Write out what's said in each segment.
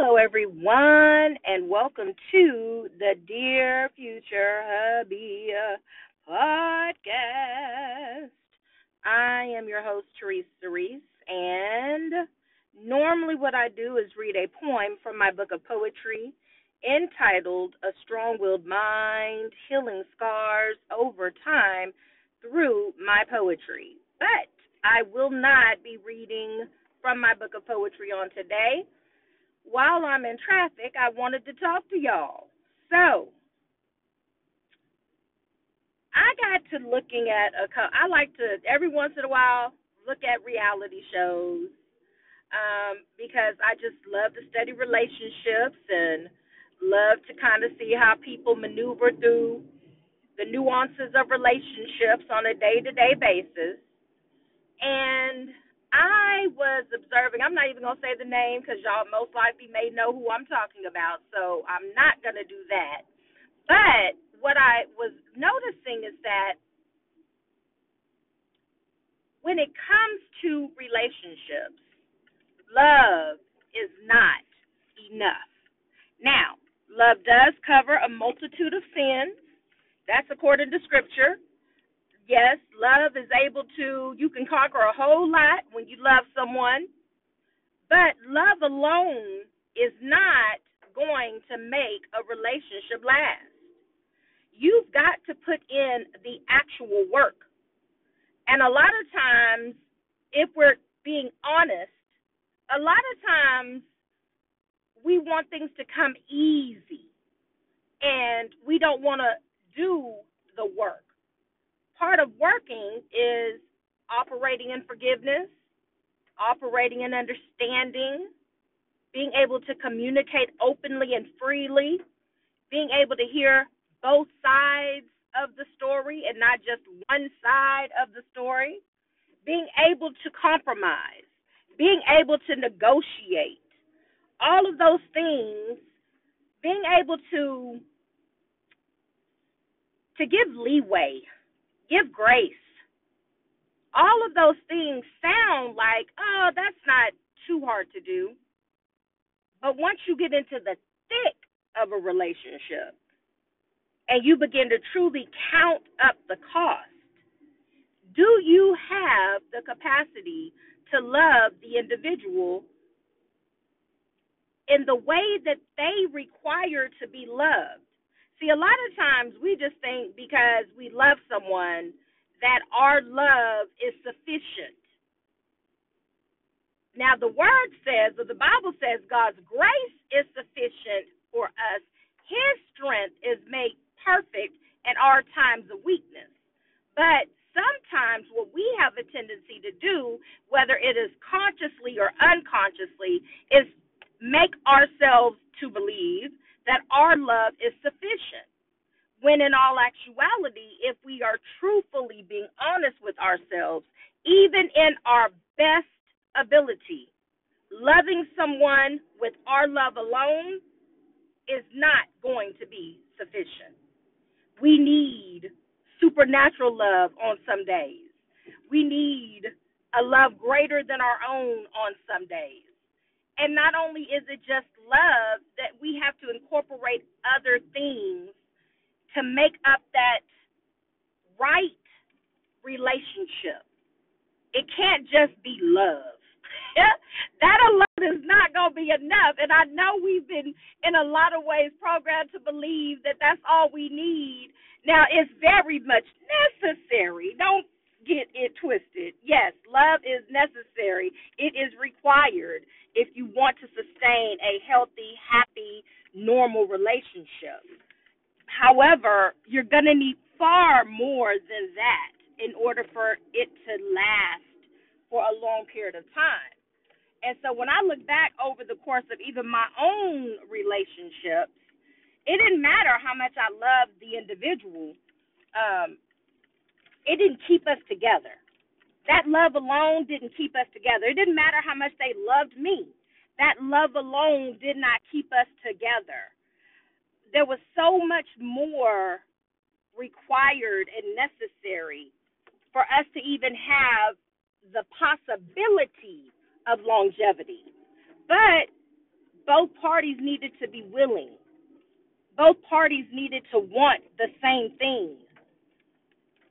Hello, everyone, and welcome to the Dear Future Hubby podcast. I am your host, Therese Cerise, and normally what I do is read a poem from my book of poetry entitled A Strong Willed Mind Healing Scars Over Time Through My Poetry. But I will not be reading from my book of poetry on today while I'm in traffic, I wanted to talk to y'all. So, I got to looking at a I like to every once in a while look at reality shows um because I just love to study relationships and love to kind of see how people maneuver through the nuances of relationships on a day-to-day basis. And I was observing, I'm not even going to say the name because y'all most likely may know who I'm talking about, so I'm not going to do that. But what I was noticing is that when it comes to relationships, love is not enough. Now, love does cover a multitude of sins. That's according to scripture. Yes, love is able to, you can conquer a whole lot when you love someone, but love alone is not going to make a relationship last. You've got to put in the actual work. And a lot of times, if we're being honest, a lot of times we want things to come easy and we don't want to do the work part of working is operating in forgiveness, operating in understanding, being able to communicate openly and freely, being able to hear both sides of the story and not just one side of the story, being able to compromise, being able to negotiate, all of those things, being able to to give leeway give grace. All of those things sound like, oh, that's not too hard to do. But once you get into the thick of a relationship and you begin to truly count up the cost, do you have the capacity to love the individual in the way that they require to be loved? See, a lot of times we just think because we love someone that our love is sufficient. Now, the word says, or the Bible says, God's grace is sufficient for us. His strength is made perfect in our times of weakness. But sometimes what we have a tendency to do, whether it is consciously or unconsciously, is make ourselves to believe that our love is sufficient. When in all actuality, if we are truthfully being honest with ourselves, even in our best ability, loving someone with our love alone is not going to be sufficient. We need supernatural love on some days. We need a love greater than our own on some days. And not only is it just love, that we have to incorporate other things to make up that right relationship. It can't just be love. that alone is not going to be enough. And I know we've been, in a lot of ways, programmed to believe that that's all we need. Now, it's very much necessary. Don't get it twisted. Yes, love is necessary, it is required if you want to sustain a healthy, happy, normal relationship. However, you're going to need far more than that in order for it to last for a long period of time. And so when I look back over the course of even my own relationships, it didn't matter how much I loved the individual. Um, it didn't keep us together. That love alone didn't keep us together. It didn't matter how much they loved me. That love alone did not keep us together. There was so much more required and necessary for us to even have the possibility of longevity. But both parties needed to be willing. Both parties needed to want the same thing.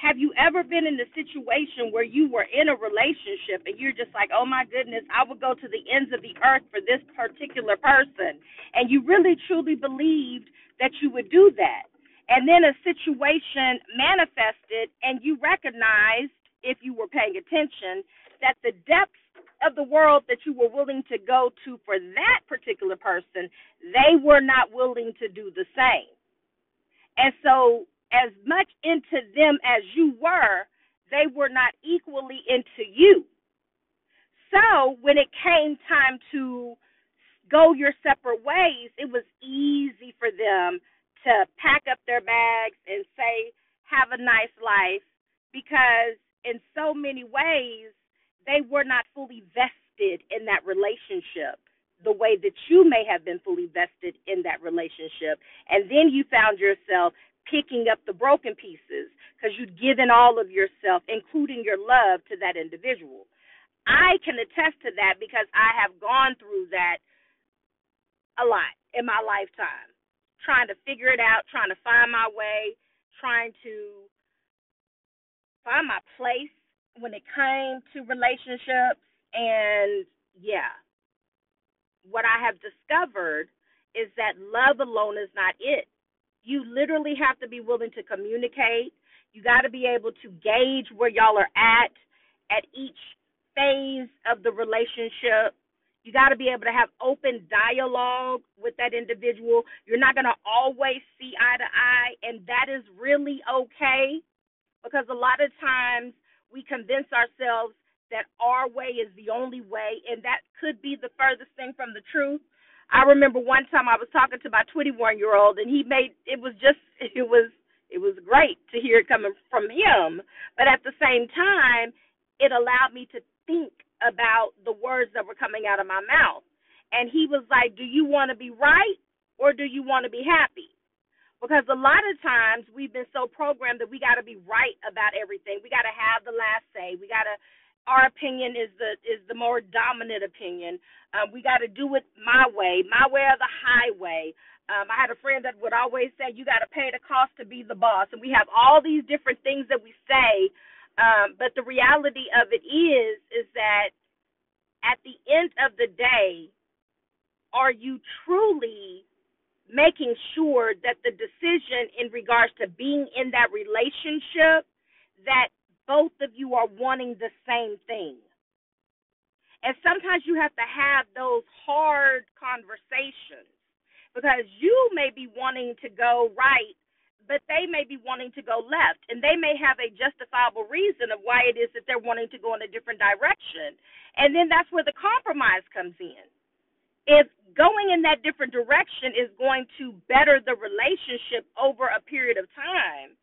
Have you ever been in a situation where you were in a relationship and you're just like, oh my goodness, I would go to the ends of the earth for this particular person? And you really truly believed that you would do that. And then a situation manifested and you recognized, if you were paying attention, that the depths of the world that you were willing to go to for that particular person, they were not willing to do the same. And so as much into them as you were, they were not equally into you. So when it came time to go your separate ways, it was easy for them to pack up their bags and say, have a nice life, because in so many ways, they were not fully vested in that relationship the way that you may have been fully vested in that relationship. And then you found yourself picking up the broken pieces because you'd given all of yourself, including your love, to that individual. I can attest to that because I have gone through that a lot in my lifetime, trying to figure it out, trying to find my way, trying to find my place when it came to relationships. And yeah, what I have discovered is that love alone is not it you literally have to be willing to communicate. You got to be able to gauge where y'all are at at each phase of the relationship. You got to be able to have open dialogue with that individual. You're not going to always see eye to eye, and that is really okay because a lot of times we convince ourselves that our way is the only way, and that could be the furthest thing from the truth. I remember one time I was talking to my 21 year old, and he made it was just it was it was great to hear it coming from him, but at the same time, it allowed me to think about the words that were coming out of my mouth. And he was like, "Do you want to be right or do you want to be happy?" Because a lot of times we've been so programmed that we got to be right about everything. We got to have the last say. We got to our opinion is the is the more dominant opinion. Um, we got to do it my way, my way or the highway. Um, I had a friend that would always say, "You got to pay the cost to be the boss," and we have all these different things that we say. Um, but the reality of it is, is that at the end of the day, are you truly making sure that the decision in regards to being in that relationship that both of you are wanting the same thing. And sometimes you have to have those hard conversations because you may be wanting to go right, but they may be wanting to go left. And they may have a justifiable reason of why it is that they're wanting to go in a different direction. And then that's where the compromise comes in. If going in that different direction is going to better the relationship over a period of time,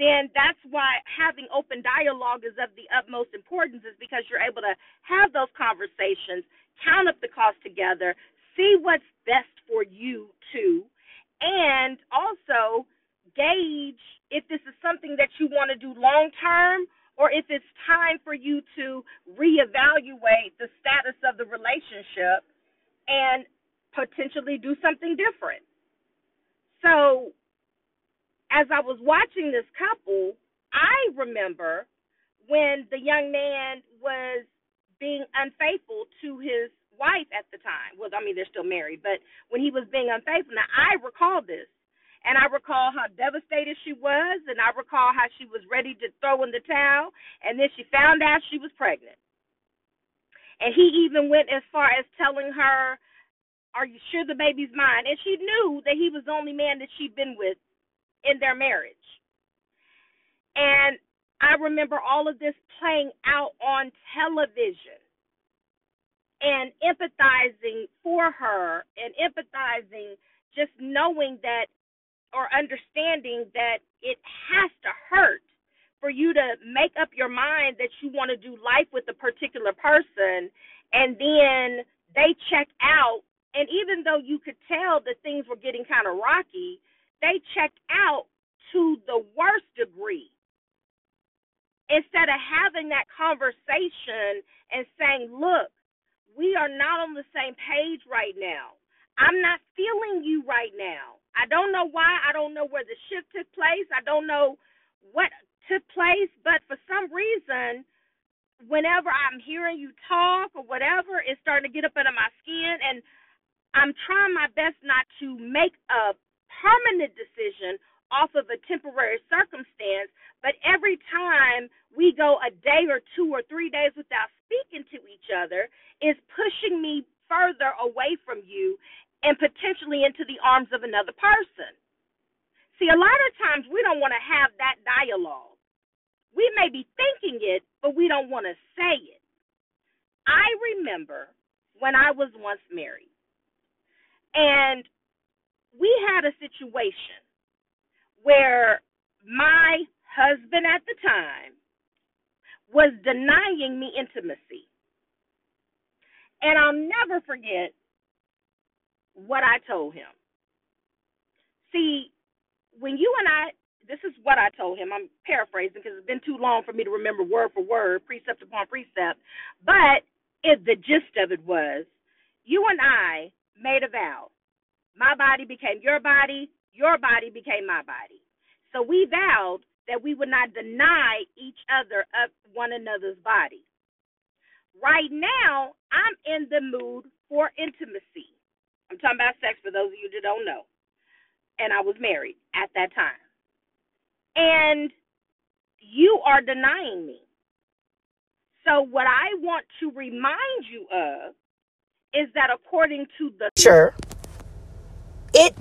then that's why having open dialogue is of the utmost importance is because you're able to have those conversations, count up the cost together, see what's best for you too, and also gauge if this is something that you want to do long term or if it's time for you to reevaluate the status of the relationship and potentially do something different. So as I was watching this couple, I remember when the young man was being unfaithful to his wife at the time. Well, I mean, they're still married, but when he was being unfaithful, now I recall this. And I recall how devastated she was, and I recall how she was ready to throw in the towel, and then she found out she was pregnant. And he even went as far as telling her, Are you sure the baby's mine? And she knew that he was the only man that she'd been with in their marriage. And I remember all of this playing out on television and empathizing for her and empathizing just knowing that or understanding that it has to hurt for you to make up your mind that you want to do life with a particular person and then they check out and even though you could tell that things were getting kind of rocky they checked out to the worst degree. Instead of having that conversation and saying, look, we are not on the same page right now. I'm not feeling you right now. I don't know why. I don't know where the shift took place. I don't know what took place, but for some reason, whenever I'm hearing you talk or whatever, it's starting to get up under my skin and I'm trying my best not to make a permanent decision off of a temporary circumstance, but every time we go a day or two or three days without speaking to each other is pushing me further away from you and potentially into the arms of another person. See, a lot of times we don't want to have that dialogue. We may be thinking it, but we don't want to say it. I remember when I was once married and we had a situation where my husband at the time was denying me intimacy. And I'll never forget what I told him. See, when you and I, this is what I told him. I'm paraphrasing because it's been too long for me to remember word for word, precept upon precept. But it, the gist of it was, you and I made a vow. My body became your body, your body became my body. So we vowed that we would not deny each other of one another's body. Right now, I'm in the mood for intimacy. I'm talking about sex for those of you that don't know. And I was married at that time. And you are denying me. So, what I want to remind you of is that according to the Sure. It